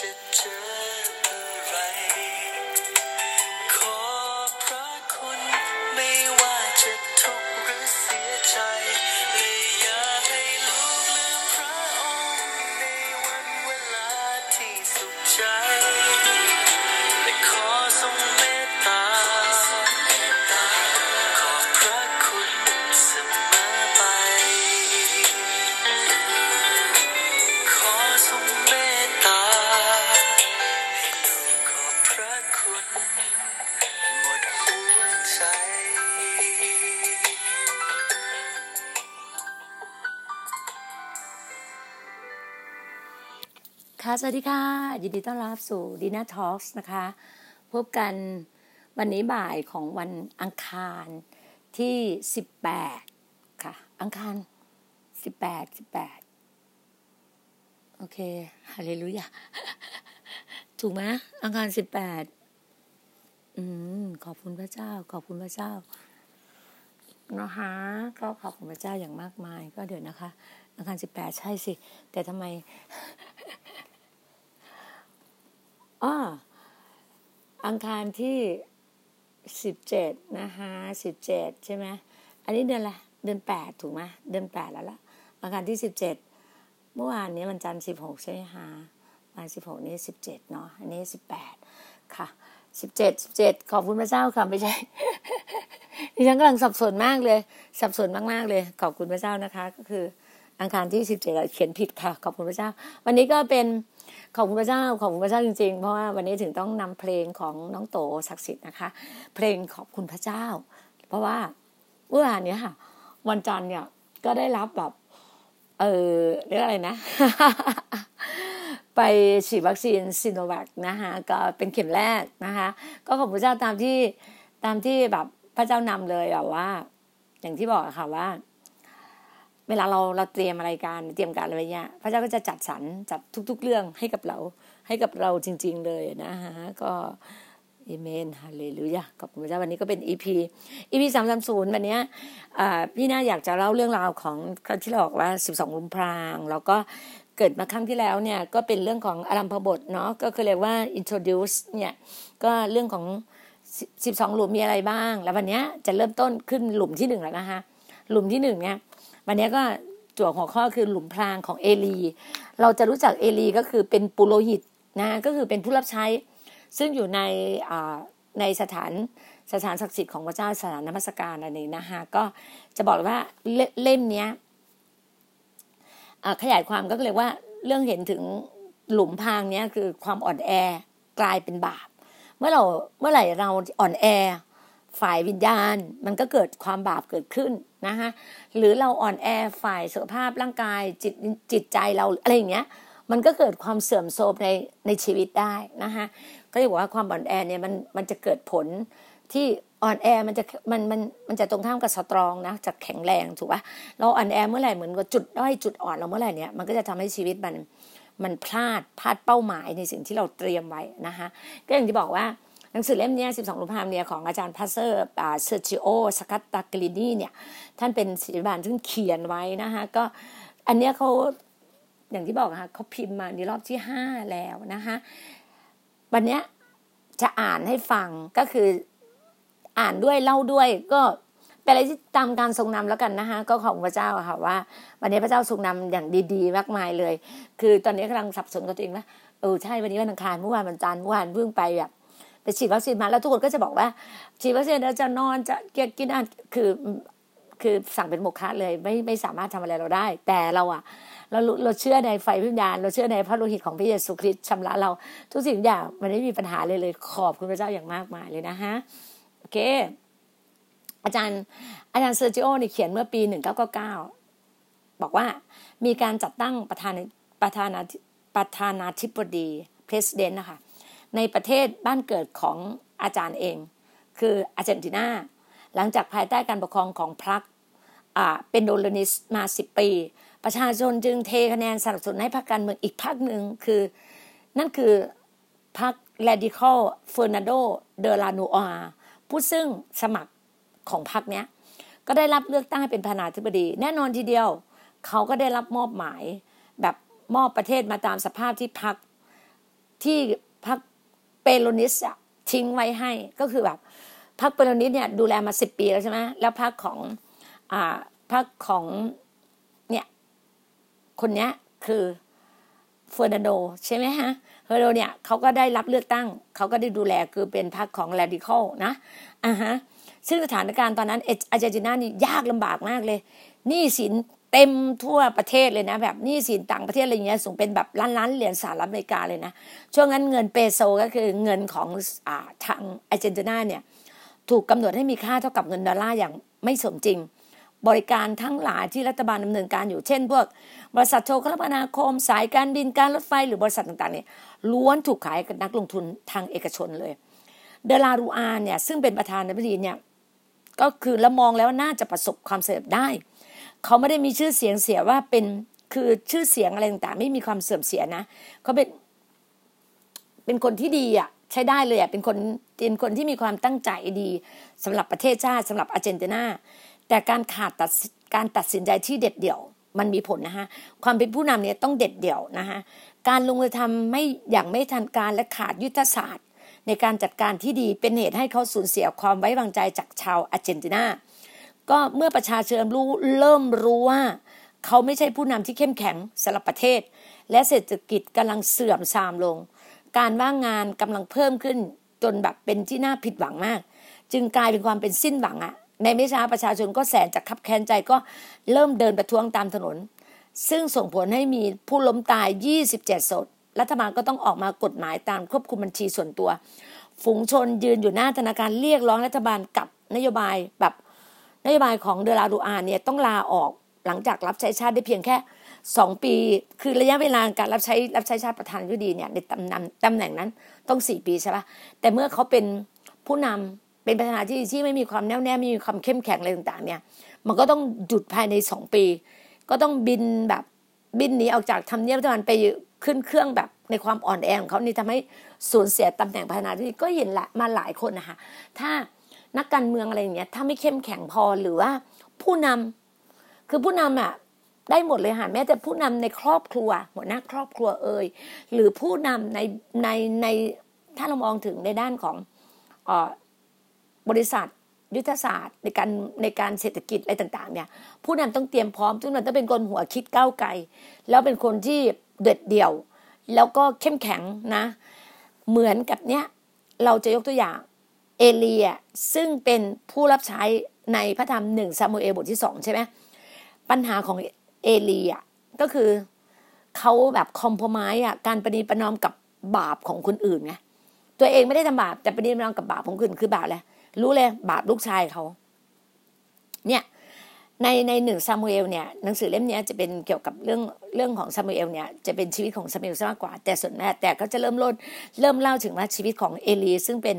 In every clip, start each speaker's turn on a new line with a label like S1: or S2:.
S1: ว่า วัสดีค่ะ ยินดีต้อนรับสู่ดี
S2: น่าทอล์กนะคะ พบกันวันนี้บ่ายของวันอังคารที่ 18 ค่ะ อังคาร 18 18 โอเคฮาเลลูยาถูกไหมอังคาร 18 อืม ขอบคุณพระเจ้า ขอบคุณพระเจ้านะคะก็ขอบคุณพระเจ้าอย่างมากมาย ก็เดี๋ยวนะคะ อังคาร 18 ใช่สิ แต่ทำไม อ้ออังคารที่สิบเจ็ดนะคะสิบเจ็ดใช่ไหมอันนี้เดือนอะไรเดือนแปดถูกไหมเดือนแปดแล้วล่ะอังคารที่สิบเจ็ดเมื่อวานนี้วันจันทร์สิบหกใช่ไหมคะวันสิบหกนี้สิบเจ็ดเนาะอันนี้สิบแปดค่ะสิบเจ็ดสิบเจ็ดขอบคุณพระเจ้าค่ะไม่ใช่ดิฉันกำลังสับสนมากเลย สับสนมากๆเลย ขอบคุณพระเจ้านะคะ ก็คืออังคารที่สิบเจ็ดเขียนผิดค่ะ ขอบคุณพระเจ้า วันนี้ก็เป็น ขอบคุณพระเจ้าขอบคุณพระเจ้าจริงๆ เพราะว่าวันนี้ถึงต้องนำเพลงของน้องโตศักดิ์สิทธิ์นะคะ เพลงขอบคุณพระเจ้า เพราะว่าเมื่อวานเนี้ยค่ะ วันจันทร์เนี่ยก็ได้รับแบบ เออเรียกอะไรนะ ไปฉีดวัคซีนซิโนแวคนะคะก็เป็นเข็มแรกนะคะ ก็ขอบคุณพระเจ้าตามที่ตามที่แบบพระเจ้านำเลยอะว่า อย่างที่บอกค่ะว่า เวลาเราเราเตรียมอะไรการเตรียมการอะไรเงี้ยพระเจ้าก็จะจัดสรรจัดทุก ๆ เรื่องให้กับเรา ให้กับเราจริง ๆ เลยนะคะก็เอเมนฮาเลลูยาขอบคุณพระเจ้าวันนี้ก็เป็น EP EP สามสามศูนย์วันนี้พี่น่าอยากจะเล่าเรื่องราวของที่เราบอกว่าสิบสองหลุมพราง แล้วก็เกิดมาครั้งที่แล้วเนี่ยก็เป็นเรื่องของอารัมพบทเนาะก็คือเรียกว่า introduce เนี่ยก็เรื่องของสิบสองหลุมมีอะไรบ้าง แล้ววันนี้จะเริ่มต้นขึ้นหลุมที่หนึ่งแล้วนะคะหลุมที่หนึ่งเนี่ย วันนี้ก็จั่วหัวข้อคือหลุมพรางของเอลี เราจะรู้จักเอลีก็คือเป็นปุโรหิตนะก็คือเป็นผู้รับใช้ ซึ่งอยู่ในในสถานสถานศักดิ์สิทธิ์ของพระเจ้าสถานนมัสการอันนี้นะคะก็จะบอกว่าเล่มเนี้ยขยายความก็เลยว่าเรื่องเห็นถึงหลุมพรางเนี้ยคือความอ่อนแอกลายเป็นบาป เมื่อเราเมื่อไหร่เราอ่อนแอ ฝ่ายวิญญาณ มันก็เกิดความบาปเกิดขึ้นนะคะหรือเราอ่อนแอฝ่ายสุขภาพร่างกายจิตจิตใจเราอะไรอย่างเงี้ย มันก็เกิดความเสื่อมโทรมในในชีวิตได้นะคะก็จะบอกว่าความอ่อนแอเนี่ยมันมันจะเกิดผลที่อ่อนแอมันจะมันมันมันจะตรงข้ามกับสตรองนะจะแข็งแรงถูกปะเราอ่อนแอเมื่อไหร่เหมือนกับจุดด้อยจุดอ่อนเราเมื่อไหร่เนี่ยมันก็จะทำให้ชีวิตมันมันพลาดพลาดเป้าหมายในสิ่งที่เราเตรียมไว้นะคะก็อย่างที่บอกว่า หนังสือเล่มนี้12หลุมพรางเนี่ยของอาจารย์ pastor เซอร์จิโอสกัตตากลินีเนี่ยท่านเป็นศิษยาภิบาลซึ่งเขียนไว้นะคะก็อันเนี้ยเขาอย่างที่บอกค่ะเขาพิมพ์มาในรอบที่ห้าแล้วนะคะวันนี้จะอ่านให้ฟังก็คืออ่านด้วยเล่าด้วยก็เป็นอะไรที่ตามการทรงนำแล้วกันนะคะก็ของพระเจ้าค่ะว่า วันนี้พระเจ้าทรงนำอย่างดีๆ มากมายเลย คือตอนนี้กำลังสับสนกับตัวเองว่าเออใช่วันนี้วันอังคารเมื่อวานวันจันทร์เมื่อวานเพิ่งไปแบบ ไปฉีดวัคซีนมาแล้วทุกคนก็จะบอกว่า ฉีดวัคซีนแล้วจะนอนจะกินอาหารคือคือสั่งเป็นโมฆะเลยไม่ไม่สามารถทำอะไรเราได้ แต่เราอะเราเราเชื่อในไฟวิญญาณ เราเชื่อในพระโลหิตของพระเยซูคริสต์ชำระเรา ทุกสิ่งอย่างมันไม่มีปัญหาเลยเลย ขอบคุณพระเจ้าอย่างมากมายเลยนะฮะโอเค อาจารย์อาจารย์เซอร์จิโอเนี่ยเขียนเมื่อปีหนึ่งเก้าเก้าเก้าบอกว่ามีการจัดตั้งประธานประธานาประธานาธิบดี president นะคะ ในประเทศบ้านเกิดของอาจารย์เอง คืออาร์เจนตินาหลังจากภายใต้การปกครองของพรรค Peronist มาสิบปี ประชาชนจึงเทคะแนนสนับสนุนให้พรรคการเมืองอีกพรรคหนึ่งคือ นั่นคือพรรค Radical Fernando de la n u a ผู้ซึ่งสมัครของพรรคเนี้ยก็ได้รับเลือกตั้งให้เป็นประธานาธิบดี แน่นอนทีเดียว เขาก็ได้รับมอบหมาย แบบมอบประเทศมาตามสภาพที่พรรคที่ เปโลนิสอะทิ้งไว้ให้ก็คือแบบพรรคเปโลนิสเนี่ยดูแลมาสิบปีแล้วใช่ไหมแล้วพรรคของอ่าพรรคของเนี่ยคนเนี้ยคือเฟอร์นันโดใช่ไหมฮะเฟอร์นันโดเนี่ยเขาก็ได้รับเลือกตั้งเขาก็ได้ดูแลคือเป็นพรรคของแรดิคอลนะอ่าฮะซึ่งสถานการณ์ตอนนั้นอาร์เจนตินานี่ยากลำบากมากเลยหนี้สิน เต็มทั่วประเทศเลยนะ แบบนี้สินต่างประเทศอะไรเงี้ยสูงเป็นแบบล้านล้านเหรียญสหรัฐอเมริกาเลยนะ ช่วงนั้นเงินเปโซก็คือเงินของอ่าทางอาร์เจนตินาเนี่ยถูกกำหนดให้มีค่าเท่ากับเงินดอลลาร์อย่างไม่สมจริง บริการทั้งหลายที่รัฐบาลดำเนินการอยู่เช่น พวก บริษัทโทรคมนาคม สายการบินการรถไฟหรือบริษัทต่างๆเนี่ยล้วนถูกขายกับนักลงทุนทางเอกชนเลย เดลารูอาเนี่ยซึ่งเป็นประธานาธิบดีเนี่ยก็คือล้วมองแล้วน่าจะประสบความสำเร็จได้ เขาไม่ได้มีชื่อเสียงเสียว่าเป็นคือชื่อเสียงอะไรต่างๆ ไม่มีความเสื่อมเสียนะเขาเป็นเป็นคนที่ดีอะใช้ได้เลยอะเป็นคนเป็นคนที่มีความตั้งใจดีสำหรับประเทศชาติสำหรับอาร์เจนตินาแต่การขาดตัดการตัดสินใจที่เด็ดเดี่ยว มันมีผลนะคะความเป็นผู้นำเนี่ยต้องเด็ดเดี่ยวนะคะการลงมือทำไม่อย่างไม่ทันการและขาดยุทธศาสตร์ ในการจัดการที่ดีเป็นเหตุให้เขาสูญเสียความไว้วางใจจากชาวอาร์เจนตินา ก็เมื่อประชาชนรู้เริ่มรู้ว่า เขาไม่ใช่ผู้นำที่เข้มแข็งสำหรับประเทศ และเศรษฐกิจกำลังเสื่อมทรามลง การว่างงานกำลังเพิ่มขึ้นจนแบบเป็นที่น่าผิดหวังมาก จึงกลายเป็นความเป็นสิ้นหวังอะในไม่ช้าประชาชนก็แสนจะคับแค้นใจก็เริ่มเดินประท้วงตามถนน ซึ่งส่งผลให้มีผู้ล้มตาย 27ศพรัฐบาลก็ต้องออกมากฎหมายตามควบคุมบัญชีส่วนตัว ฝูงชนยืนอยู่หน้าธนาคารเรียกร้องรัฐบาลกับนโยบายแบบ นโยบายของเดลาดูอาเนี่ยต้องลาออกหลังจากรับใช้ชาติได้เพียงแค่สองปี คือระยะเวลาการรับใช้รับใช้ชาติประธานาธิบดีเนี่ยในตำแหน่งตำแหน่งนั้นต้องสี่ปีใช่ปะแต่เมื่อเขาเป็นผู้นำเป็นประธานาธิบดีที่ไม่มีความแน่วแน่ไม่มีความเข้มแข็งอะไรต่างๆเนี่ยมันก็ต้องหยุดภายในสองปี ก็ต้องบินแบบบินหนีออกจากทำเนียบรัฐบาลไปขึ้นเครื่องแบบในความอ่อนแอของเขานี่ทำให้สูญเสียตำแหน่งประธานาธิบดีก็เห็นละมาหลายคนนะคะถ้า นักการเมืองอะไรอย่างเงี้ยถ้าไม่เข้มแข็งพอหรือว่า ผู้นำคือผู้นำอะได้หมดเลยค่ะแม้แต่ผู้นำในครอบครัว หัวหน้าครอบครัวเอ่ยหรือผู้นำในในในถ้าเรามองถึงในด้านของบริษัทยุทธศาสตร์ในการในการเศรษฐกิจอะไรต่างๆ เนี่ย ผู้นำต้องเตรียมพร้อมทุกคนต้องเป็นคนหัวคิดก้าวไกลแล้วเป็นคนที่เด็ดเดี่ยว แล้วก็เข้มแข็งนะ เหมือนกับเนี้ยเราจะยกตัวอย่าง เอเลียซึ่งเป็นผู้รับใช้ในพระธรรมหนึ่งซามูเอลบทที่สองใช่ไหมปัญหาของเอเลียก็คือเขาแบบคอมโพมายอะการปฏิปนอมกับบาปของคนอื่นไงตัวเองไม่ได้ทำบาปแต่ปฏิปนอมกับบาปของคนอื่นคือบาปแหละรู้เลยบาปลูกชายเขาเนี่ย ในในหนึ่งซามูเอลเนี่ยหนังสือเล่มนี้จะเป็นเกี่ยวกับเรื่องเรื่องของซามูเอลเนี่ยจะเป็นชีวิตของซามูเอลมากกว่า แต่ส่วนแม้แต่ก็จะเริ่มล่นเริ่มเล่าถึงว่าชีวิตของเอลีซึ่งเป็น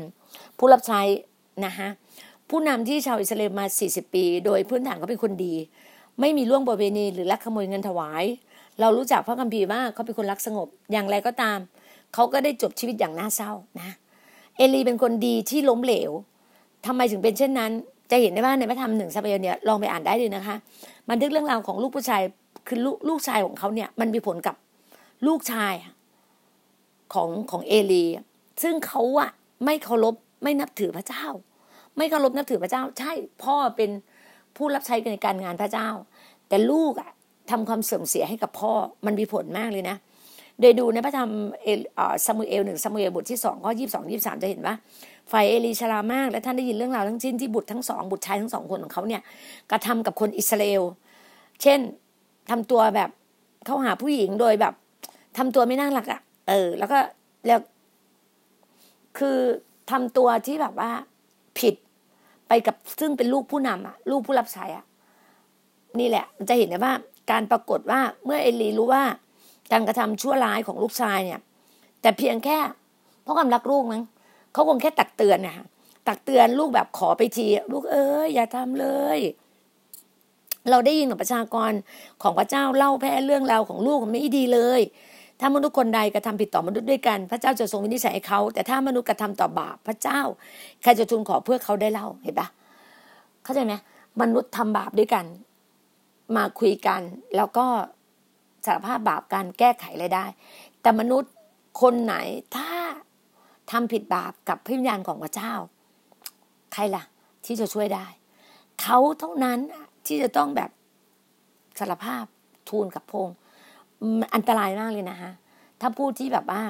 S2: ผู้รับใช้นะฮะผู้นำที่ชาวอิสราเอลมา 40 ปี โดยพื้นฐานเขาเป็นคนดี ไม่มีล่วงประเวณีหรือลักขโมยเงินถวาย เรารู้จักพระคัมภีร์ว่าเขาเป็นคนรักสงบอย่างไรก็ตาม เขาก็ได้จบชีวิตอย่างน่าเศร้านะ เอลีเป็นคนดีที่ล้มเหลวทำไมถึงเป็นเช่นนั้น จะเห็นได้ว่าในพระธรรมหนึ่งซาเบลเนี่ยลองไปอ่านได้เลยนะคะ มันทึกเรื่องราวของลูกผู้ชายคือลูกลูกชายของเขาเนี่ย มันมีผลกับลูกชายของของเอลี ซึ่งเขาอะไม่เคารพไม่นับถือพระเจ้า ไม่เคารพนับถือพระเจ้า ใช่พ่อเป็นผู้รับใช้ในการงานพระเจ้า แต่ลูกอะทำความเสื่อมเสียให้กับพ่อมันมีผลมากเลยนะโดยดูในพระธรรมเอซามูเอลหนึ่งซามูเอลบทที่สองข้อยี่สิบสองยี่สิบสามจะเห็นว่า ฝ่ายเอลีชรามาก และท่านได้ยินเรื่องราวทั้งสิ้นที่บุตรทั้งสองบุตรชายทั้งสองคนของเขาเนี่ยกระทำกับคนอิสราเอล เช่นทำตัวแบบเข้าหาผู้หญิงโดยแบบทำตัวไม่น่ารักอะ่ะ เออ แล้วก็แล้วคือทำตัวที่แบบว่าผิดไปกับซึ่งเป็นลูกผู้นำอะ ลูกผู้รับใช้อะ นี่แหละจะเห็นได้ว่า การปรากฏว่าเมื่อเอลีรู้ว่าการกระทำชั่วร้ายของลูกชายเนี่ย แต่เพียงแค่เพราะความรักลูกมั้ง เขาคงแค่ตักเตือนนะคะตักเตือนลูกแบบขอไปทีลูกเอ้ยอย่าทำเลย เราได้ยินของประชากรของพระเจ้าเล่าแพร่เรื่องราวของลูกไม่ดีเลย ถ้ามนุษย์คนใดกระทำผิดต่อมนุษย์ด้วยกัน พระเจ้าจะทรงวินิจฉัยเขา แต่ถ้ามนุษย์กระทำต่อบาปพระเจ้าใครจะทูลขอเพื่อเขาได้เล่าเห็นปะเข้าใจไหมมนุษย์ทำบาปด้วยกัน มาคุยกัน แล้วก็สารภาพบาปการแก้ไขอะไรได้ แต่มนุษย์คนไหนถ้า ทำผิดบาปกับพิญญาณของพระเจ้า ใครล่ะ ที่จะช่วยได้ เขาเท่านั้นที่จะต้องแบบสารภาพทูลกับพงอันตรายมากเลยนะฮะถ้าพูดที่แบบว่า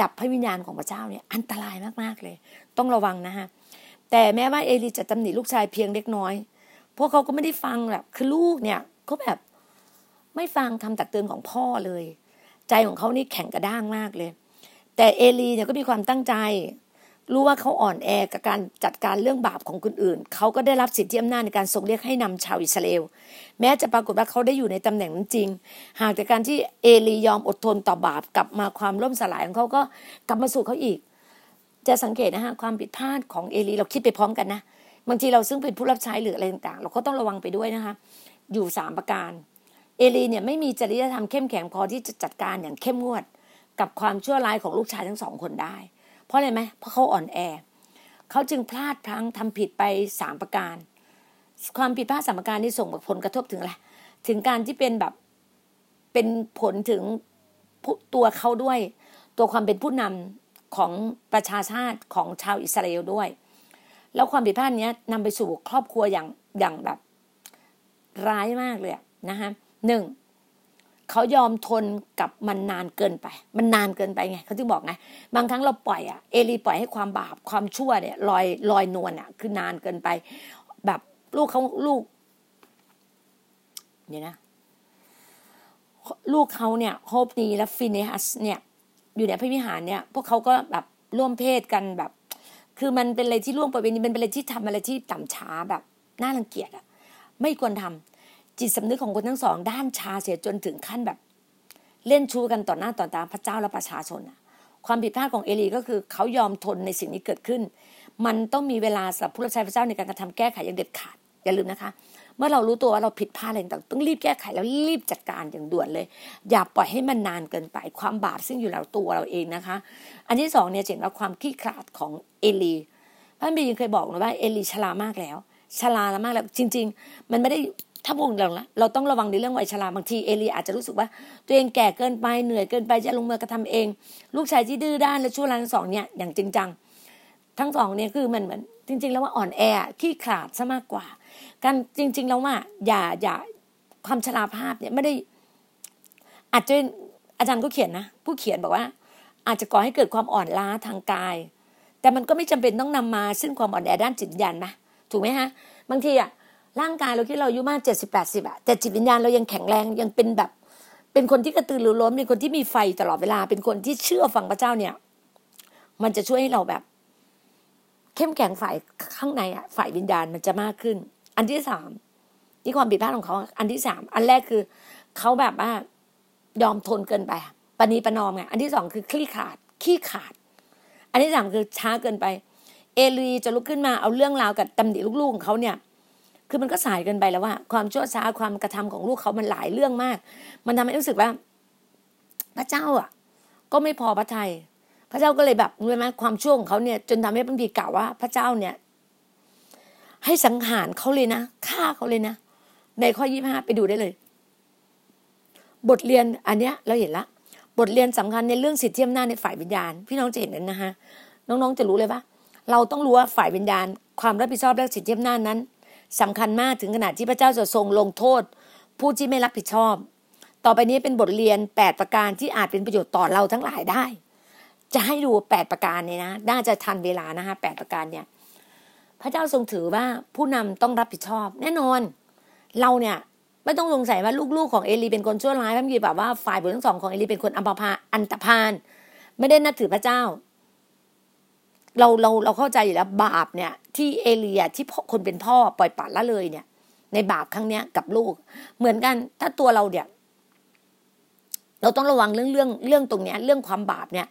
S2: ดับพระวิญญาณของพระเจ้าเนี่ยอันตรายมากๆเลย ต้องระวังนะฮะแต่แม้ว่าเอลีจะตำหนิลูกชายเพียงเล็กน้อยพวกเขาก็ไม่ได้ฟังแบบคือลูกเนี่ยเขาแบบไม่ฟังคำตักเตือนของพ่อเลย ใจของเขานี่แข็งกระด้างมากเลย แต่เอลีเนี่ยก็มีความตั้งใจ รู้ว่าเขาอ่อนแอกับการจัดการเรื่องบาปของคนอื่น เขาก็ได้รับสิทธิอำนาจในการทรงเรียกให้นำชาวอิสราเอลแม้จะปรากฏว่าเขาได้อยู่ในตำแหน่งนั้นจริง หากแต่การที่เอลียอมอดทนต่อบาปกลับมาความล่มสลายของเขาก็กลับมาสู่เขาอีก จะสังเกตนะฮะความผิดพลาดของเอลีเราคิดไปพร้อมกันนะบางทีเราซึ่งเป็นผู้รับใช้หรืออะไรต่างๆ เราก็ต้องระวังไปด้วยนะคะ อยู่สามประการ เอลีเนี่ยไม่มีจริยธรรมเข้มแข็งพอที่จะจัดการอย่างเข้มงวด กับความชั่วร้ายของลูกชายทั้งสองคนได้ เพราะอะไรไหมเพราะเขาอ่อนแอเขาจึงพลาดพลั้งทำผิดไปสามประการ ความผิดพลาดสามประการนี้ส่งผลกระทบถึงอะไรถึงการที่เป็นแบบเป็นผลถึงตัวเขาด้วย ตัวความเป็นผู้นำของประชาชาติของชาวอิสราเอลด้วย แล้วความผิดพลาดนี้นำไปสู่ครอบครัวอย่างอย่างแบบร้ายมากเลยนะคะหนึ่ง เขายอมทนกับมันนานเกินไป มันนานเกินไปไงเขาถึงบอกไงบางครั้งเราปล่อยอะเอลีปล่อยให้ความบาปความชั่วเนี่ยลอยลอยนวลอะคือนานเกินไป แบบลูกเขาลูกเนี่ยนะ ลูกเขาเนี่ยโฮปนีและฟินเนฮัสเนี่ย อยู่ในพระวิหารเนี่ย พวกเขาก็แบบร่วมเพศกันแบบ คือมันเป็นอะไรที่ร่วมประเวณีมันเป็นอะไรที่ทำอะไรที่ต่ำช้าแบบน่ารังเกียจอะไม่ควรทำ จิตสำนึกของคนทั้งสอง ด้านชาเสียจนถึงขั้นแบบ เล่นชู้กันต่อหน้าต่อตาพระเจ้าและประชาชนความผิดพลาดของเอลีก็คือเขายอมทนในสิ่งนี้เกิดขึ้น มันต้องมีเวลาสำหรับผู้รับใช้พระเจ้าในการกระทำแก้ไขอย่างเด็ดขาดอย่าลืมนะคะ เมื่อเรารู้ตัวว่าเราผิดพลาดอะไรต่างต้องรีบแก้ไขแล้วรีบจัดการอย่างด่วนเลย อย่าปล่อยให้มันนานเกินไปความบาปซึ่งอยู่แล้วตัวเราเองนะคะ อันที่สองเนี่ยเห็นว่าความขี้ขลาดของเอลีพระบียังเคยบอกนะว่าเอลีชรามากแล้วชรามากแล้วจริง ๆ มันไม่ได้ ถ้าพูดเราละเราต้องระวังในเรื่องวัยชราบางทีเอลีอาจจะรู้สึกว่า ตัวเองแก่เกินไปเหนื่อยเกินไปจะลงมือกระทำเอง ลูกชายที่ดื้อด้านและชั่วร้ายทั้งสองเนี่ยอย่างจริงจังทั้งสองเนี่ยคือมันเหมือนจริง ๆ แล้วว่าอ่อนแอขี้ขลาดซะมากกว่าการจริง ๆ แล้วว่าอย่าอย่าความชราภาพเนี่ยไม่ได้ อาจจะอาจารย์ก็เขียนนะผู้เขียนบอกว่า อาจจะก่อให้เกิดความอ่อนล้าทางกาย แต่มันก็ไม่จำเป็นต้องนำมาซึ่งความอ่อนแอด้านจิตวิญญาณนะถูกไหมฮะ บางทีอะ ร่างกายเราคิดเราอายุมากเจ็ดสิบแปดสิบอะแต่จิตวิญญาณเรายังแข็งแรงยังเป็นแบบ เป็นคนที่กระตือรือร้นเป็นคนที่มีไฟตลอดเวลา เป็นคนที่เชื่อฟังพระเจ้าเนี่ย มันจะช่วยให้เราแบบ เข้มแข็งฝ่ายข้างในอะฝ่ายวิญญาณมันจะมากขึ้น อันที่สามนี่ความผิดพลาดของเขา อันที่สามอันแรกคือเขาแบบว่ายอมทนเกินไปปณีประนอมไงอันที่สองคือคลี่ขาดขี้ขาด อันที่สามคือช้าเกินไป เอลีจะลุกขึ้นมาเอาเรื่องราวกับตำหนิลูกๆของเขาเนี่ย คือมันก็สายเกินไปแล้วว่าความชั่วช้าความกระทำของลูกเขามันหลายเรื่องมาก มันทำให้รู้สึกว่า พระเจ้าอะ ก็ไม่พอพระทยัยพระเจ้าก็เลยแบบรู้ไหมความชั่วของเขาเนี่ย จนทำให้พระบีกล่าวว่า พระเจ้าเนี่ย ให้สังหารเขาเลยนะฆ่าเขาเลยนะในข้อยี่ห้าไปดูได้เลย บทเรียนอันเนี้ย เราเห็นละ บทเรียนสำคัญในเรื่องสิทธิอำนาจในฝ่ายวิญญาณ พี่น้องจะเห็นนั้นนะฮะน้องๆจะรู้เลยว่าเราต้องรู้ว่าฝ่ายวิญญาณ ความรับผิดชอบและสิทธิอำนาจนั้น สำคัญมากถึงขนาดที่พระเจ้าจะทรงลงโทษ ผู้ที่ไม่รับผิดชอบ ต่อไปนี้เป็นบทเรียนแปดประการที่อาจเป็นประโยชน์ต่อเราทั้งหลายได้ จะให้ดูแปดประการเนี่ยนะ น่าจะทันเวลานะฮะแปดประการเนี่ย พระเจ้าทรงถือว่าผู้นำต้องรับผิดชอบ แน่นอน เราเนี่ยไม่ต้องสงสัยว่าลูกๆของเอลีเป็นคนชั่วร้ายพระมีแบบว่าฝ่ายบุญทั้งสองของเอลีเป็นคนอัมพาอันตพาน ไม่ได้นับถือพระเจ้า เราเราเราเข้าใจอยู่แล้วบาปเนี่ย ที่เอเลียที่คนเป็นพ่อปล่อยปละละเลยเนี่ย ในบาปครั้งเนี้ยกับลูก เหมือนกัน ถ้าตัวเราเนี่ย เราต้องระวังเรื่องเรื่องเรื่องตรงเนี้ย เรื่องความบาปเนี่ย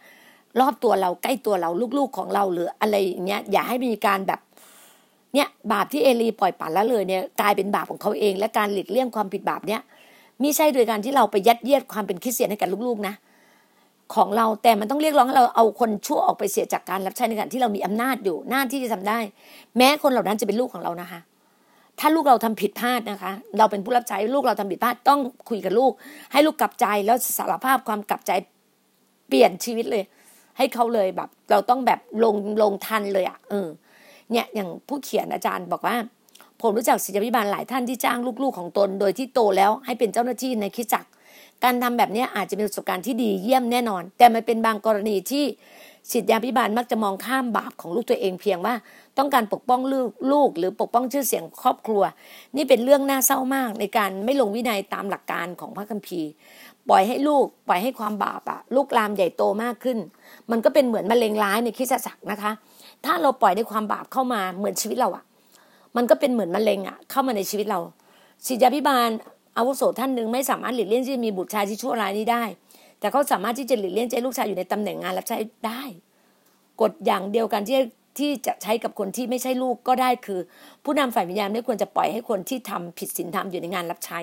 S2: รอบตัวเราใกล้ตัวเราลูกๆของเราหรืออะไรอย่างเงี้ย อย่าให้มีการแบบเนี่ยบาปที่เอลีปล่อยปละละเลยเนี่ยกลายเป็นบาปของเขาเอง และการหลีกเลี่ยงความผิดบาปเนี่ยมิใช่โดยการที่เราไปยัดเยียดความเป็นคริสเตียนให้กับลูกๆนะ ของเราแต่มันต้องเรียกร้องให้เราเอาคนชั่วออกไปเสียจากการรับใช้ในการที่เรามีอำนาจอยู่หน้าที่จะทำได้ แม้คนเหล่านั้นจะเป็นลูกของเรานะคะ ถ้าลูกเราทำผิดพลาดนะคะ เราเป็นผู้รับใช้ลูกเราทำผิดพลาดต้องคุยกับลูก ให้ลูกกลับใจแล้วสารภาพความกลับใจเปลี่ยนชีวิตเลย ให้เขาเลยแบบ เราต้องแบบลงลงทันเลยอะ่ะเออเนี่ยอย่างผู้เขียนอาจารย์บอกว่า ผมรู้จักศิษยาพิบาลหลายท่านที่จ้างลูกๆของตน โดยที่โตแล้วให้เป็นเจ้าหน้าที่ในคิดจักร การทำแบบนี้อาจจะเป็นประสบการณ์ที่ดีเยี่ยมแน่นอน แต่มันเป็นบางกรณีที่ศิษยาพิบาลมักจะมองข้ามบาปของลูกตัวเองเพียงว่า ต้องการปกป้องลูกลูก หรือปกป้องชื่อเสียงครอบครัว นี่เป็นเรื่องน่าเศร้ามากในการไม่ลงวินัยตามหลักการของพระคัมภีร์ ปล่อยให้ลูกปล่อยให้ความบาปอะลูกลามใหญ่โตมากขึ้น มันก็เป็นเหมือนมะเร็งร้ายในคิดจักรนะคะ ถ้าเราปล่อยในความบาปเข้ามาเหมือนชีวิตเราอะมันก็เป็นเหมือนมะเร็งอะเข้ามาในชีวิตเราศิษยาพิบาล อาวุโสท่านหนึ่งไม่สามารถหลีกเลี่ยงที่จะมีบุตรชายที่ชั่วร้ายนี้ได้ แต่เขาสามารถที่จะหลีกเลี่ยงใจลูกชายอยู่ในตำแหน่งงานรับใช้ได้ กฎอย่างเดียวกันที่ที่จะใช้กับคนที่ไม่ใช่ลูกก็ได้คือ ผู้นำฝ่ายวิญญาณไม่ควรจะปล่อยให้คนที่ทำผิดศีลธรรมอยู่ในงานรับใช้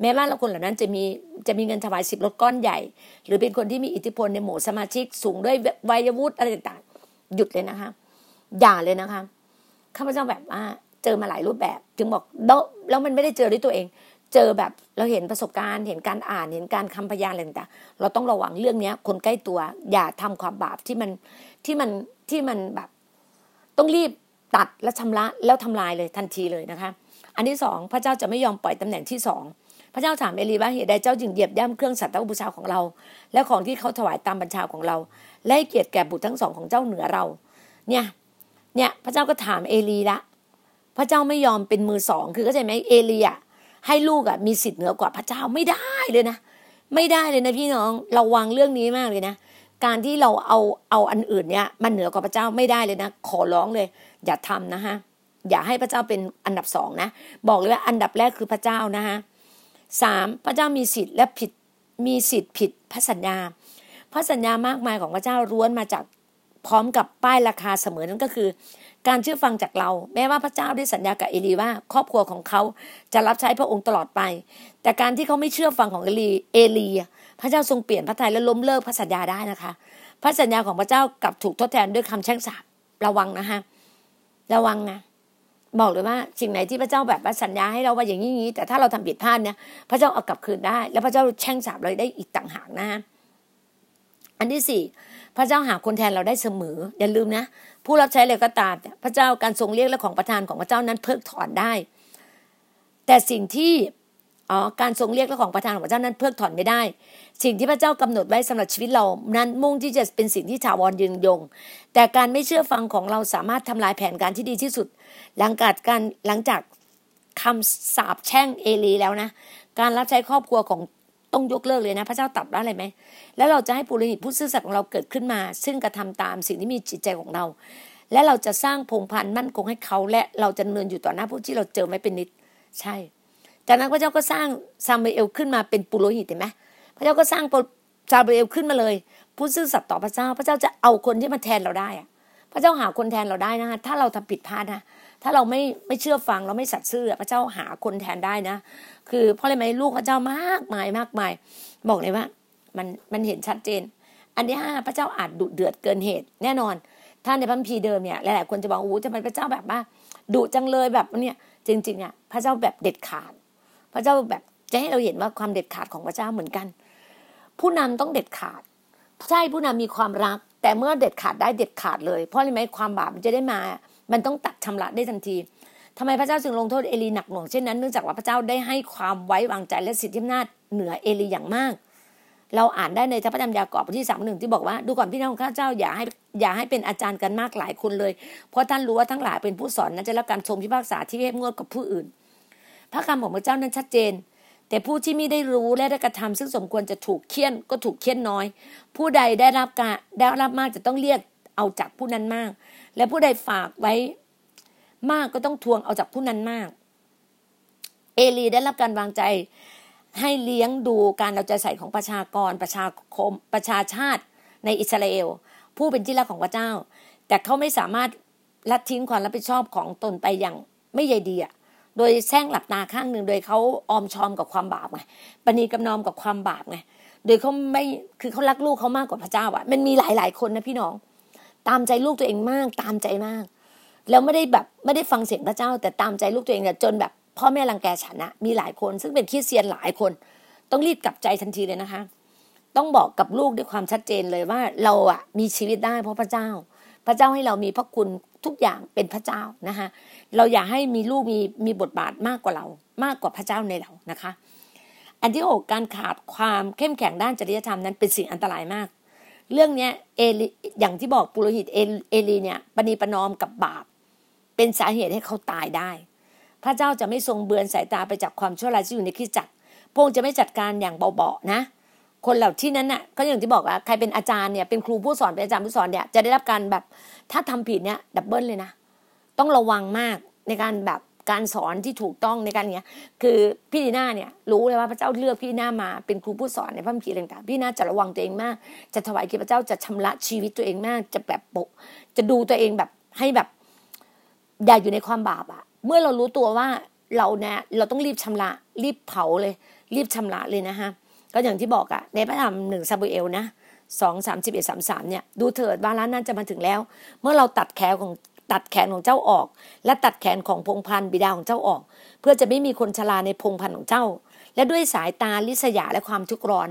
S2: แม้ว่าเราคนเหล่านั้นจะมีจะมีเงินถวายสิบรถก้อนใหญ่ หรือเป็นคนที่มีอิทธิพลในหมู่สมาชิกสูงด้วยวัยวุฒิอะไรต่างๆหยุดเลยนะคะอย่าเลยนะคะข้าพเจ้าแบบว่าเจอมาหลายรูปแบบ จึงบอกแล้วแล้วมันไม่ได้เจอด้วยตัวเอง เจอแบบเราเห็นประสบการณ์ เห็นการอ่านเห็นการคำพยานอะไรต่างๆเราต้องระวังเรื่องเนี้ย คนใกล้ตัว อย่าทำความบาปที่มันที่มันที่มันแบบ ต้องรีบตัดและชำระแล้วทำลายเลยทันทีเลยนะคะ อันที่สองพระเจ้าจะไม่ยอมปล่อยตำแหน่งที่สองพระเจ้าถามเอลีว่าเหตุใดเจ้าจึงเหยียบย่ำเครื่องสัตว์บูชาของเรา และของที่เขาถวายตามบัญชาของเรา และให้เกียรติแก่บุตรทั้งสองของเจ้าเหนือเรา เนี่ย เนี่ย พระเจ้าก็ถามเอลีละ พระเจ้าไม่ยอมเป็นมือสอง คือเข้าใจไหมเอลีอะ ให้ลูกอะมีสิทธิ์เหนือกว่าพระเจ้าไม่ได้เลยนะ ไม่ได้เลยนะพี่น้องเราวางเรื่องนี้มากเลยนะ การที่เราเอาเอาอันอื่นเนี่ยมันเหนือกว่าพระเจ้าไม่ได้เลยนะ ขอร้องเลย อย่าทำนะฮะอย่าให้พระเจ้าเป็นอันดับสองนะ บอกเลยว่าอันดับแรกคือพระเจ้านะฮะสามพระเจ้ามีสิทธิ์และผิดมีสิทธิ์ผิดพระสัญญาพระสัญญามากมายของพระเจ้าร้วนมาจากพร้อมกับป้ายราคาเสมอนั่นก็คือ การเชื่อฟังจากเรา แม้ว่าพระเจ้าได้สัญญากับเอลีว่า ครอบครัวของเขาจะรับใช้พระองค์ตลอดไป แต่การที่เขาไม่เชื่อฟังของเอลีเอลีพระเจ้าทรงเปลี่ยนพระทัยและล้มเลิกพระสัญญาได้นะคะ พระสัญญาของพระเจ้ากลับถูกทดแทนด้วยคำแช่งสาบระวังนะคะระวังนะบอกเลยว่าสิ่งไหนที่พระเจ้าแบบสัญญาให้เราว่าอย่างนี้แต่ถ้าเราทำผิดพลาดเนี่ยพระเจ้าเอากลับคืนได้ แล้วพระเจ้าแช่งสาบเราได้อีกต่างหากนะอันที่สี่พระเจ้าหาคนแทนเราได้เสมออย่าลืมนะ ผู้รับใช้เลยก็ตามพระเจ้าการทรงเรียกและของประทานของพระเจ้านั้นเพิกถอนได้ แต่สิ่งที่อ๋อการทรงเรียกและของประทานของพระเจ้านั้นเพิกถอนไม่ได้ สิ่งที่พระเจ้ากำหนดไว้สำหรับชีวิตเรานั้นมุ่งที่จะเป็นสิ่งที่ถาวรยืนยง แต่การไม่เชื่อฟังของเราสามารถทำลายแผนการที่ดีที่สุด หลังจากการหลังจากคำสาปแช่งเอลีแล้วนะ การรับใช้ครอบครัวของ ต้องยกเลิกเลยนะ พระเจ้าตัดว่าอะไรไหมแล้วเราจะให้ปุโรหิตผู้ซื่อสัตย์ของเราเกิดขึ้นมา ซึ่งกระทำตามสิ่งที่มีจิตใจของเรา และเราจะสร้างพงพันธ์มั่นคงให้เขา และเราจะเนินอยู่ต่อหน้าผู้ที่เราเจอไม่เป็นนิดใช่ จากนั้นพระเจ้าก็สร้างซามูเอลขึ้นมาเป็นปุโรหิตเห็นไหมพระเจ้าก็สร้างซามูเอลขึ้นมาเลย ผู้ซื่อสัตย์ต่อพระเจ้า พระเจ้าจะเอาคนที่มาแทนเราได้อะพระเจ้าหาคนแทนเราได้นะถ้าเราทำผิดพลาดนะ ถ้าเราไม่ไม่เชื่อฟังเราไม่สัตย์ซื่อพระเจ้าหาคนแทนได้นะ คือเพราะอะไรไหมลูกพระเจ้ามากมายมากมาย บอกเลยว่า มันมันเห็นชัดเจน อันที่ห้าพระเจ้าอาจดุเดือดเกินเหตุ แน่นอนท่านในพัมภีเดิมเนี่ยหลายๆคนจะบอกโอ้จะเป็นพระเจ้าแบบว่าดุจังเลยแบบเนี่ยจริงๆอะพระเจ้าแบบเด็ดขาด พระเจ้าแบบจะให้เราเห็นว่าความเด็ดขาดของพระเจ้าเหมือนกัน ผู้นำต้องเด็ดขาดใช่ผู้นำมีความรัก แต่เมื่อเด็ดขาดได้เด็ดขาดเลย เพราะอะไรไหมความบาปมันจะได้มา มันต้องตัดชำระได้ทันทีทำไมพระเจ้าจึงลงโทษเอลีหนักหน่วงเช่นนั้นเนื่องจากว่าพระเจ้าได้ให้ความไว้วางใจและสิทธิอำนาจเหนือเอลีอย่างมาก เราอ่านได้ในพระธรรมยากอบทที่สามหนึ่งที่บอกว่าดูก่อนพี่น้องข้าเจ้าอย่าให้อย่าให้เป็นอาจารย์กันมากหลายคนเลย เพราะท่านรู้ว่าทั้งหลายเป็นผู้สอนนั้นจะรับการทรงพิพากษาที่เข้มงวดกับผู้อื่น พระคำของพระเจ้านั้นชัดเจน แต่ผู้ที่ไม่ได้รู้และได้กระทำซึ่งสมควรจะถูกเคี่ยนก็ถูกเคี่ยนน้อย ผู้ใดได้รับการได้รับมากจะต้องเรียกเอาจากผู้นั้นมาก และผู้ใดฝากไว้มากก็ต้องทวงเอาจากผู้นั้นมาก เอลีได้รับการวางใจให้เลี้ยงดูการเอาใจใส่ของประชากรประชาคมประชาชาติในอิสราเอล ผู้เป็นที่รักของพระเจ้า แต่เขาไม่สามารถละทิ้งความรับผิดชอบของตนไปอย่างไม่ใยดีอะโดยแซงหลับตาข้างหนึ่งโดยเขาออมชอมกับความบาปไงปณีกำนอมกับความบาปไงโดยเขาไม่คือเขารักลูกเขามากกว่าพระเจ้าอะมันมีหลายๆคนนะพี่น้อง ตามใจลูกตัวเองมาก ตามใจมาก แล้วไม่ได้แบบไม่ได้ฟังเสียงพระเจ้า แต่ตามใจลูกตัวเองเนี่ยจนแบบพ่อแม่รังแกฉันนะมีหลายคน ซึ่งเป็นคริสเตียนหลายคน ต้องรีบกลับใจทันทีเลยนะคะ ต้องบอกกับลูกด้วยความชัดเจนเลยว่าเราอะมีชีวิตได้ เพราะพระเจ้า พระเจ้าให้เรามีพระคุณทุกอย่างเป็นพระเจ้านะคะเราอยากให้มีลูกมีมีบทบาทมากกว่าเรา มากกว่าพระเจ้าในเรานะคะ อันที่หกการขาดความเข้มแข็งด้านจริยธรรมนั้นเป็นสิ่งอันตรายมาก เรื่องเนี้ยเอลีอย่างที่บอกปุโรหิตเอลีเนี่ยปณีประนอมกับบาป เป็นสาเหตุให้เขาตายได้ พระเจ้าจะไม่ทรงเบือนสายตาไปจากความชั่วร้ายที่อยู่ในคริสตจักรพระองค์จะไม่จัดการอย่างเบาๆนะ คนเหล่าที่นั้นน่ะก็อย่างที่บอกว่าใครเป็นอาจารย์เนี่ยเป็นครูผู้สอนเป็นอาจารย์ผู้สอนเนี่ยจะได้รับการแบบถ้าทำผิดเนี่ยดับเบิลเลยนะ ต้องระวังมากในการแบบ การสอนที่ถูกต้องในการเนี้ย คือพี่ดีน่าเนี่ยรู้เลยว่าพระเจ้าเลือกพี่ดีน่ามาเป็นครูผู้สอนในพระคัมภีร์ต่างๆพี่ดีน่าจะระวังตัวเองมาก จะถวายเกียรติพระเจ้าจะชำระชีวิตตัวเองมาก จะแบบปกจะดูตัวเองแบบให้แบบอย่าอยู่ในความบาปอะเมื่อเรารู้ตัวว่าเราเนี่ยเราต้องรีบชำระรีบเผาเลย รีบชำระเลยนะฮะก็อย่างที่บอกอะในพระธรรมหนึ่งซาบูเอลนะสองสามสิบเอ็ดสามสามเนี่ยดูเถิดวาระนั้นจะมาถึงแล้ว เมื่อเราตัดแขนของ ตัดแขนของเจ้าออก และตัดแขนของพงพันธ์บิดาของเจ้าออก เพื่อจะไม่มีคนชราในพงพันธ์ของเจ้า และด้วยสายตาลิษยาและความทุกข์ร้อน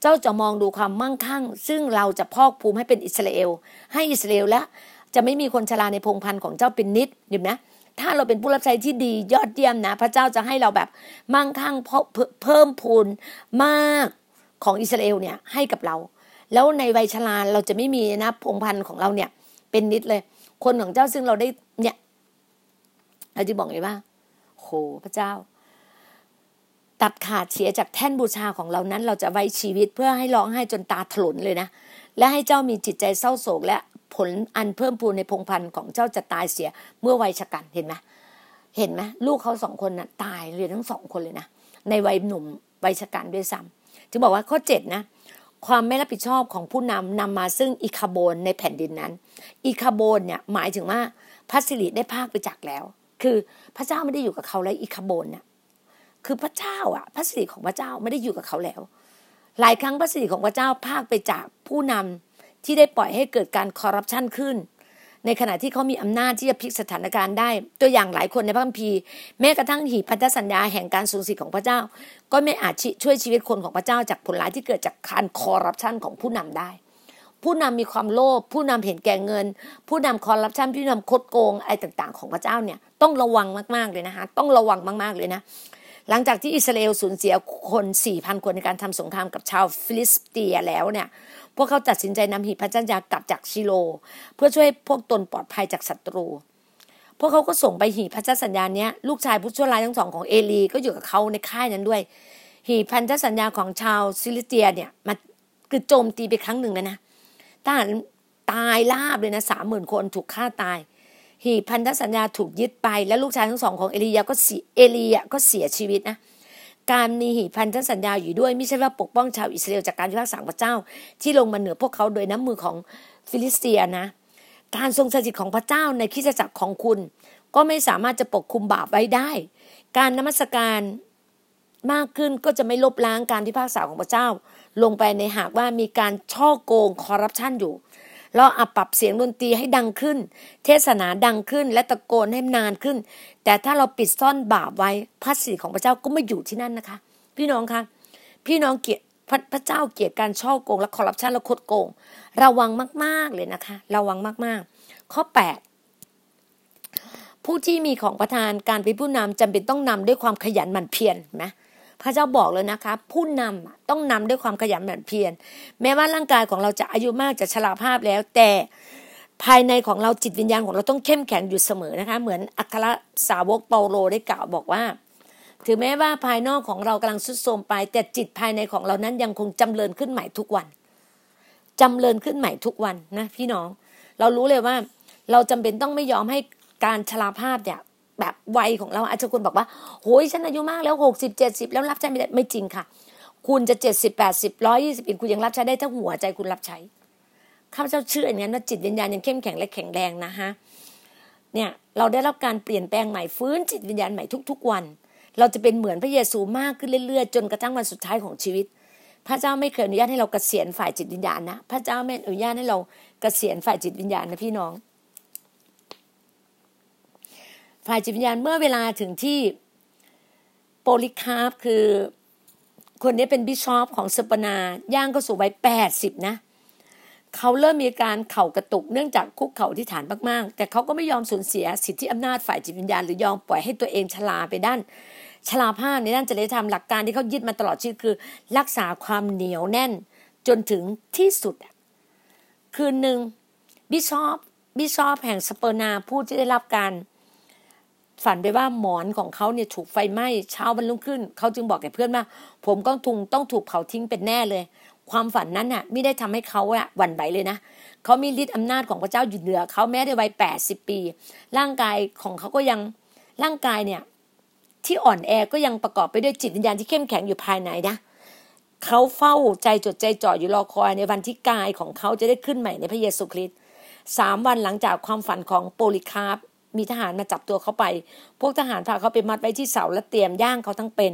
S2: เจ้าจะมองดูความมั่งคั่ง ซึ่งเราจะพอกภูมิให้เป็นอิสราเอล ให้อิสราเอลและจะไม่มีคนชราในพงพันธ์ของเจ้าเป็นนิดเห็นไหมถ้าเราเป็นผู้รับใช้ที่ดียอดเยี่ยมนะ พระเจ้าจะให้เราแบบมั่งคั่งเพิ่มพูนมากของอิสราเอลเนี่ยให้กับเรา แล้วในวัยชราเราจะไม่มีนะพงพันธ์ของเราเนี่ยเป็นนิดเลย คนของเจ้าซึ่งเราได้เนี่ยเราจะบอกไงว่าโหพระเจ้า ตัดขาดเสียจากแท่นบูชาของเรานั้น เราจะไว้ชีวิตเพื่อให้ร้องไห้จนตาถลนเลยนะ และให้เจ้ามีจิตใจเศร้าโศก และผลอันเพิ่มพูนในพงพันธ์ของเจ้าจะตายเสียเมื่อวัยชกันเห็นไหมเห็นไหมลูกเขาสองคนนะ่ะตายเลยทั้งสองคนเลยนะในวัยหนุ่มวัยชกันด้วยซ้ำจึงบอกว่าข้อเจ็ดนะ ความไม่รับผิดชอบของผู้นำนำมาซึ่งอิคาโบนในแผ่นดินนั้นอิคาโบนเนี่ยหมายถึงว่าพระสิริได้ภาคไปจากแล้ว คือพระเจ้าไม่ได้อยู่กับเขาแล้วอิคาโบนเนี่ยคือพระเจ้าอะพระสิริของพระเจ้าไม่ได้อยู่กับเขาแล้ว หลายครั้งพระสิริของพระเจ้าภาคไปจากผู้นำที่ได้ปล่อยให้เกิดการคอร์รัปชันขึ้น ในขณะที่เขามีอำนาจที่จะพลิกสถานการณ์ได้ ตัวอย่างหลายคนในพระคัมภีร์แม้กระทั่งหีพันธสัญญาแห่งการสูญสิทธิ์ของพระเจ้า ก็ไม่อาจช่วยชีวิตคนของพระเจ้าจากผลร้ายที่เกิดจากการคอร์รัปชันของผู้นำได้ ผู้นำมีความโลภผู้นำเห็นแก่เงิน ผู้นำคอร์รัปชันผู้นำคดโกงอะไรต่างๆ ของพระเจ้าเนี่ยต้องระวังมากๆเลยนะคะต้องระวังมากๆเลยนะหลังจากที่อิสราเอลสูญเสียคนสี่พันคนในการทำสงครามกับชาวฟิลิสเตียแล้วเนี่ย พวกเขาตัดสินใจนำหีบพันธสัญญากลับจากชิโล เพื่อช่วยพวกตนปลอดภัยจากศัตรู พวกเขาก็ส่งไปหีบพันธสัญญาเนี้ยลูกชายผู้ชั่วร้ายทั้งสองของเอลีก็อยู่กับเขาในค่ายนั้นด้วย หีบพันธสัญญาของชาวฟิลิสเตียเนี่ยมาคือโจมตีไปครั้งหนึ่งแล้วนะทหารตายราบเลยนะสามหมื่นคนถูกฆ่าตาย หีบพันธสัญญาถูกยึดไป แล้วลูกชายทั้งสองของเอลียาก็เสียเอลียก็เสียชีวิตนะ การมีหีบพันธสัญญาอยู่ด้วยไม่ใช่ว่าปกป้องชาวอิสราเอลจากการพิพากษาพระเจ้า ที่ลงมาเหนือพวกเขาโดยน้ำมือของฟิลิสเตียนะ การทรงสถิตของพระเจ้าในคริสตจักรของคุณ ก็ไม่สามารถจะปกคลุมบาปไว้ได้ การนมัสการมากขึ้นก็จะไม่ลบล้างการพิพากษาของพระเจ้า ลงไปในหากว่ามีการช่อโกงคอร์รัปชันอยู่ เราอับปรับเสียงดนตรีให้ดังขึ้น เทศนาดังขึ้นและตะโกนให้นานขึ้น แต่ถ้าเราปิดซ่อนบาปไว้พระสิริของพระเจ้าก็ไม่อยู่ที่นั่นนะคะ พี่น้องคะพี่น้องเกียรติพระพระเจ้าเกลียดการช่อโกง และคอร์รัปชันและคดโกง ระวังมาก ๆเลยนะคะ ระวังมากๆ ข้อ 8 ผู้ที่มีของประทานการเป็นผู้นำจำเป็นต้องนำด้วยความขยันหมั่นเพียรนะ พระเจ้าบอกเลยนะคะ ผู้นำต้องนำด้วยความขยันหมั่นเพียรแม้ว่าร่างกายของเราจะอายุมากจะชราภาพแล้ว แต่ภายในของเราจิตวิญญาณของเราต้องเข้มแข็งอยู่เสมอนะคะ เหมือนอัครสาวกเปาโลได้กล่าวบอกว่า ถึงแม้ว่าภายนอกของเรากำลังสุดโทมไป แต่จิตภายในของเรานั้นยังคงจำเริญขึ้นใหม่ทุกวันจำเริญขึ้นใหม่ทุกวันนะพี่น้อง เรารู้เลยว่า เราจำเป็นต้องไม่ยอมให้การชราภาพเนี่ย แบบวัยของเราอาจจะคุณบอกว่าโหยฉันอายุมากแล้วหกสิบเจ็ดสิบแล้วรับใช้ไม่ได้ไม่จริงค่ะ คุณจะเจ็ดสิบแปดสิบร้อยยี่สิบคุณยังรับใช้ได้ถ้าหัวใจคุณรับใช้ข้าพเจ้าเชื่ออย่างนั้นว่าจิตวิญญาณยังเข้มแข็งและแข็งแรงนะฮะเนี่ยเราได้รับการเปลี่ยนแปลงใหม่ฟื้นจิตวิญญาณใหม่ทุก ๆ วัน เราจะเป็นเหมือนพระเยซูมากขึ้นเรื่อยๆ จนกระทั่งวันสุดท้ายของชีวิต พระเจ้าไม่เคยอนุญาตให้เรากเกษียณฝ่ายจิตวิญญาณนะ พระเจ้าไม่อนุญาตให้เรากเกษียณฝ่ายจิตวิญญาณนะพี่น้อง ฝ่ายจิตวิญญาณเมื่อเวลาถึงที่โปลิคาร์ฟคือคนนี้เป็นบิชอปของสปนาย่างก็สู่วัยแปดสิบนะเขาเริ่มมีการเข่ากระตุกเนื่องจากคุกเข่าที่ฐานมากๆ แต่เขาก็ไม่ยอมสูญเสียสิทธิอำนาจฝ่ายจิตวิญญาณหรือยอมปล่อยให้ตัวเองชลาไปด้านชลาภาพในด้านจริยธรรมหลักการที่เขายึดมาตลอดชีวิตคือ รักษาความเหนียวแน่นจนถึงที่สุด คืนหนึ่งบิชอปบิชอปแห่งสเปอร์นาผู้ที่ได้รับการ ฝันไปว่าหมอนของเขาเนี่ยถูกไฟไหม้เช้าวันรุ่งขึ้น เขาจึงบอกแก่เพื่อนว่า ผมก็ทุงต้องถูกเผาทิ้งเป็นแน่เลย ความฝันนั้นน่ะไม่ได้ทำให้เขาอะหวั่นไหวเลยนะเขามีฤทธิ์อำนาจของพระเจ้าอยู่เหนือเขาแม้ในวัยแปดสิบปี ร่างกายของเขาก็ยังร่างกายเนี่ยที่อ่อนแอก็ยังประกอบไปด้วยจิตวิญญาณที่เข้มแข็งอยู่ภายในนะเขาเฝ้าใจจดใจจ่ออยู่รอคอยในวันที่กายของเขาจะได้ขึ้นใหม่ในพระเยซูคริสต์สามวันหลังจากความฝันของโปลิคาร์ มีทหารมาจับตัวเขาไป พวกทหารพาเขาไปมัดไว้ที่เสาและเตรียมย่างเขาทั้งเป็น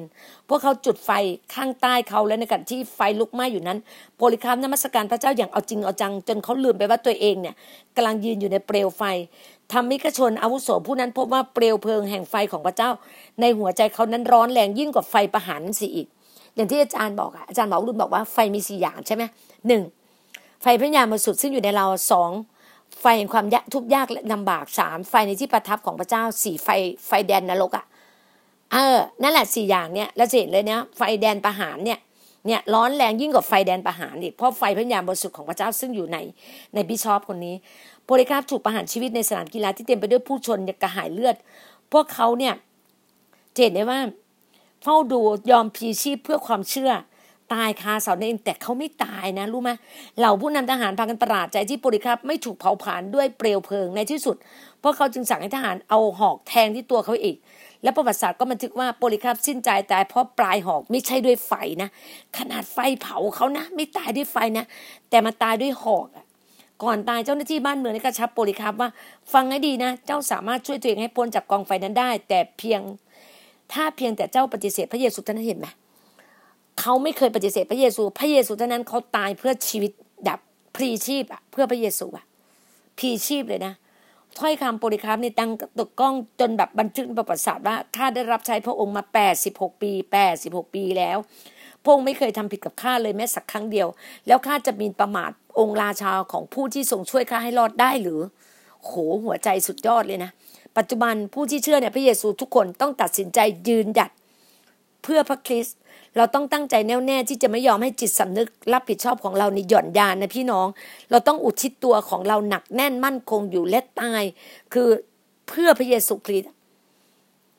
S2: พวกเขาจุดไฟข้างใต้เขาและในขณะที่ไฟลุกไหม้อยู่นั้น โพลิคามนมัสการพระเจ้าอย่างเอาจริงเอาจัง จนเขาลืมไปว่าตัวเองเนี่ยกำลังยืนอยู่ในเปลวไฟทำมิกชนอาวุโสผู้นั้นพบว่าเปลวเพลิงแห่งไฟของพระเจ้า ในหัวใจเขานั้นร้อนแรงยิ่งกว่าไฟประหารสิอีก อย่างที่อาจารย์บอกอาจารย์บอกรุ่นบอกว่าไฟมีสี่อย่างใช่ไหมหนึ่งไฟพระญาณบริสุทธิ์ซึ่งอยู่ในเราสอง ไฟแห่งความยทุกยากและลำบากสามไฟในที่ประทับของพระเจ้าสี่ไฟไฟแดนนรกอะ่ะเออนั่นแหละสี่อย่างเนี่ยแล้วเห็นเลยเนี่ยไฟแดนประหารเนี่ยเนี่ยร้อนแรงยิ่งกว่าไฟแดนประหารอีกเพราะไฟพระญาณบริสุทธิ์ของพระเจ้าซึ่งอยู่ในในบิชอปคนนี้โพลิคาฟถูกประหารชีวิตในสนามกีฬาที่เต็มไปด้วยผู้ชนกระหายเลือด พวกเขาเนี่ยเห็นได้ว่า เฝ้าดูยอมพีชีพเพื่อความเชื่อ ตายคาเสาเองแต่เขาไม่ตายนะรู้ไหมเหล่าผู้นำทหารพากันประหลาดใจที่โปลิครับ ไม่ถูกเผาผลาญด้วยเปลวเพลิงในที่สุด เพราะเขาจึงสั่งให้ทหารเอาหอกแทงที่ตัวเขาอีก และประวัติศาสตร์ก็บันทึกว่าโปลิครับสิ้นใจตายเพราะปลายหอกไม่ใช่ด้วยไฟนะขนาดไฟเผาเขานะ ไม่ตายด้วยไฟนะ แต่มาตายด้วยหอกก่อนตายเจ้าหน้าที่บ้านเมืองได้กระชับโปลิครับว่า ฟังให้ดีนะ เจ้าสามารถช่วยตัวเองให้พ้นจากกองไฟนั้นได้ แต่เพียงถ้าเพียงแต่เจ้าปฏิเสธพระเยซูท่านเห็นไหม เขาไม่เคยปฏิเสธพระเยซู พระเยซูเท่านั้นเขาตายเพื่อชีวิตดับพรีชีพอะเพื่อพระเยซูอะพรีชีพเลยนะถ้อยคำโปริคาร์นี่ตั้งตกกล้องจนแบบบันทึกประวัติศาสตร์ว่าข้าได้รับใช้พระองค์มาแปดสิบหกปีแปดสิบหกปีแล้วพระองค์ไม่เคยทำผิดกับข้าเลยแม้สักครั้งเดียว แล้วข้าจะมีประมาทองค์ราชาของผู้ที่ทรงช่วยข้าให้รอดได้หรือ โหหัวใจสุดยอดเลยนะ ปัจจุบันผู้ที่เชื่อในพระเยซูทุกคนต้องตัดสินใจยืนหยัด เพื่อพระคริสต์เราต้องตั้งใจแน่วแน่ที่จะไม่ยอมให้จิตสำนึกรับผิดชอบของเราในหย่อนยานนะพี่น้อง เราต้องอุทิศตัวของเราหนักแน่นมั่นคงอยู่และตาย คือเพื่อพระเยซูคริสต์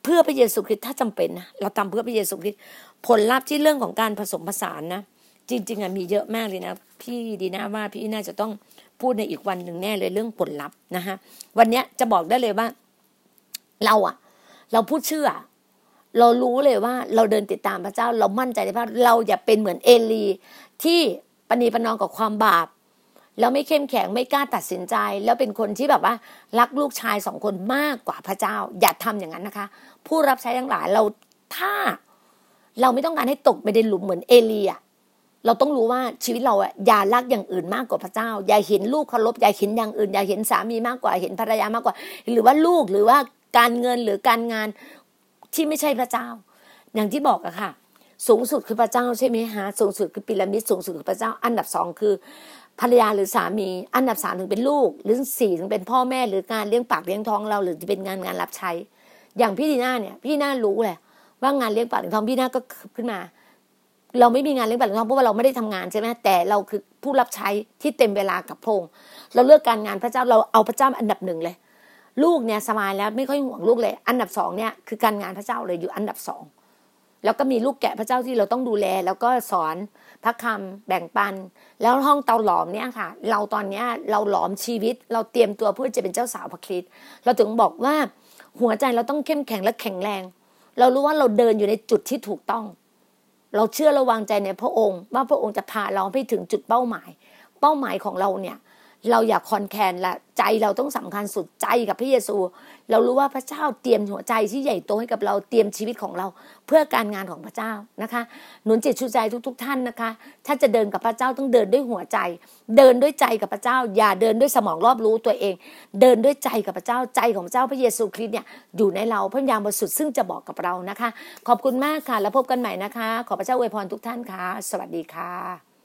S2: เพื่อพระเยซูคริสต์ถ้าจำเป็นนะเราทำเพื่อพระเยซูคริสต์ผลลัพธ์ที่เรื่องของการผสมผสานนะจริงๆอะมีเยอะมากเลยนะ พี่ดีนะว่าพี่น่าจะต้องพูดในอีกวันหนึ่งแน่เลยเรื่องผลลัพธ์นะคะวันนี้จะบอกได้เลยว่า เราอะเราพูดเชื่อ เรารู้เลยว่าเราเดินติดตามพระเจ้า เรามั่นใจในพระเราอย่าเป็นเหมือนเอลีที่ปณีปนอมกับความบาปแล้วไม่เข้มแข็งไม่กล้าตัดสินใจ แล้วเป็นคนที่แบบว่า รักลูกชายสองคนมากกว่าพระเจ้า อย่าทำอย่างนั้นนะคะ ผู้รับใช้ทั้งหลายเราถ้าเราไม่ต้องการให้ตกไปในหลุมเหมือนเอลีอะเราต้องรู้ว่าชีวิตเราอะอย่ารักอย่างอื่นมากกว่าพระเจ้า อย่าเห็นลูกเคารพอย่าเห็นอย่างอื่น อย่าเห็นสามีมากกว่าเห็นภรรยามากกว่า หรือว่าลูกหรือว่าการเงินหรือการงาน ที่ไม่ใช่พระเจ้า อย่างที่บอกอะค่ะ สูงสุดคือพระเจ้าใช่ไหมฮะสูงสุดคือพีระมิดสูงสุดคือพระเจ้า อันดับสองคือภรรยาหรือสามี อันดับสามถึงเป็นลูก หรือสี่ถึงเป็นพ่อแม่หรือการเลี้ยงปากเลี้ยงท้องเราหรือจะเป็นงานงานรับใช้ อย่างพี่ดีน่าเนี่ย พี่น่ารู้แหละว่างานเลี้ยงปากเลี้ยงท้องพี่น่าก็ขึ้นมา เราไม่มีงานเลี้ยงปากเลี้ยงท้องเพราะว่าเราไม่ได้ทำงานใช่ไหมแต่เราคือผู้รับใช้ที่เต็มเวลากับพงเราเลือกการงานพระเจ้าเราเอาพระเจ้าอันดับหนึ่งเลย ลูกเนี่ยสบายแล้วไม่ค่อยห่วงลูกเลย อันดับสองเนี่ยคือการงานพระเจ้าเลยอยู่อันดับสองแล้วก็มีลูกแกะพระเจ้าที่เราต้องดูแล แล้วก็สอนพระคำแบ่งปัน แล้วห้องเตาหลอมเนี่ยค่ะ เราตอนเนี้ยเราหลอมชีวิต เราเตรียมตัวเพื่อจะเป็นเจ้าสาวพระคริสต์เราถึงบอกว่าหัวใจเราต้องเข้มแข็งและแข็งแรง เรารู้ว่าเราเดินอยู่ในจุดที่ถูกต้อง เราเชื่อระวางใจในพระองค์ ว่าพระองค์จะพาเราไปถึงจุดเป้าหมาย เป้าหมายของเราเนี่ย เราอยากคอนแคนละใจเราต้องสำคัญสุดใจกับพระเยซู เรารู้ว่าพระเจ้าเตรียมหัวใจที่ใหญ่โตให้กับเราเตรียมชีวิตของเรา เพื่อการงานของพระเจ้านะคะหนุนจิตชูใจทุก ๆ ท่านนะคะ ถ้าจะเดินกับพระเจ้าต้องเดินด้วยหัวใจ เดินด้วยใจกับพระเจ้า อย่าเดินด้วยสมองรอบรู้ตัวเอง เดินด้วยใจกับพระเจ้าใจของพระเจ้าพระเยซูคริสต์เนี่ยอยู่ในเราพระยามบริสุทธิ์ซึ่งจะบอกกับเรานะคะ ขอบคุณมากค่ะแล้วพบกันใหม่นะคะ ขอพระเจ้าอวยพรทุกท่านค่ะ สวัสดีค่ะ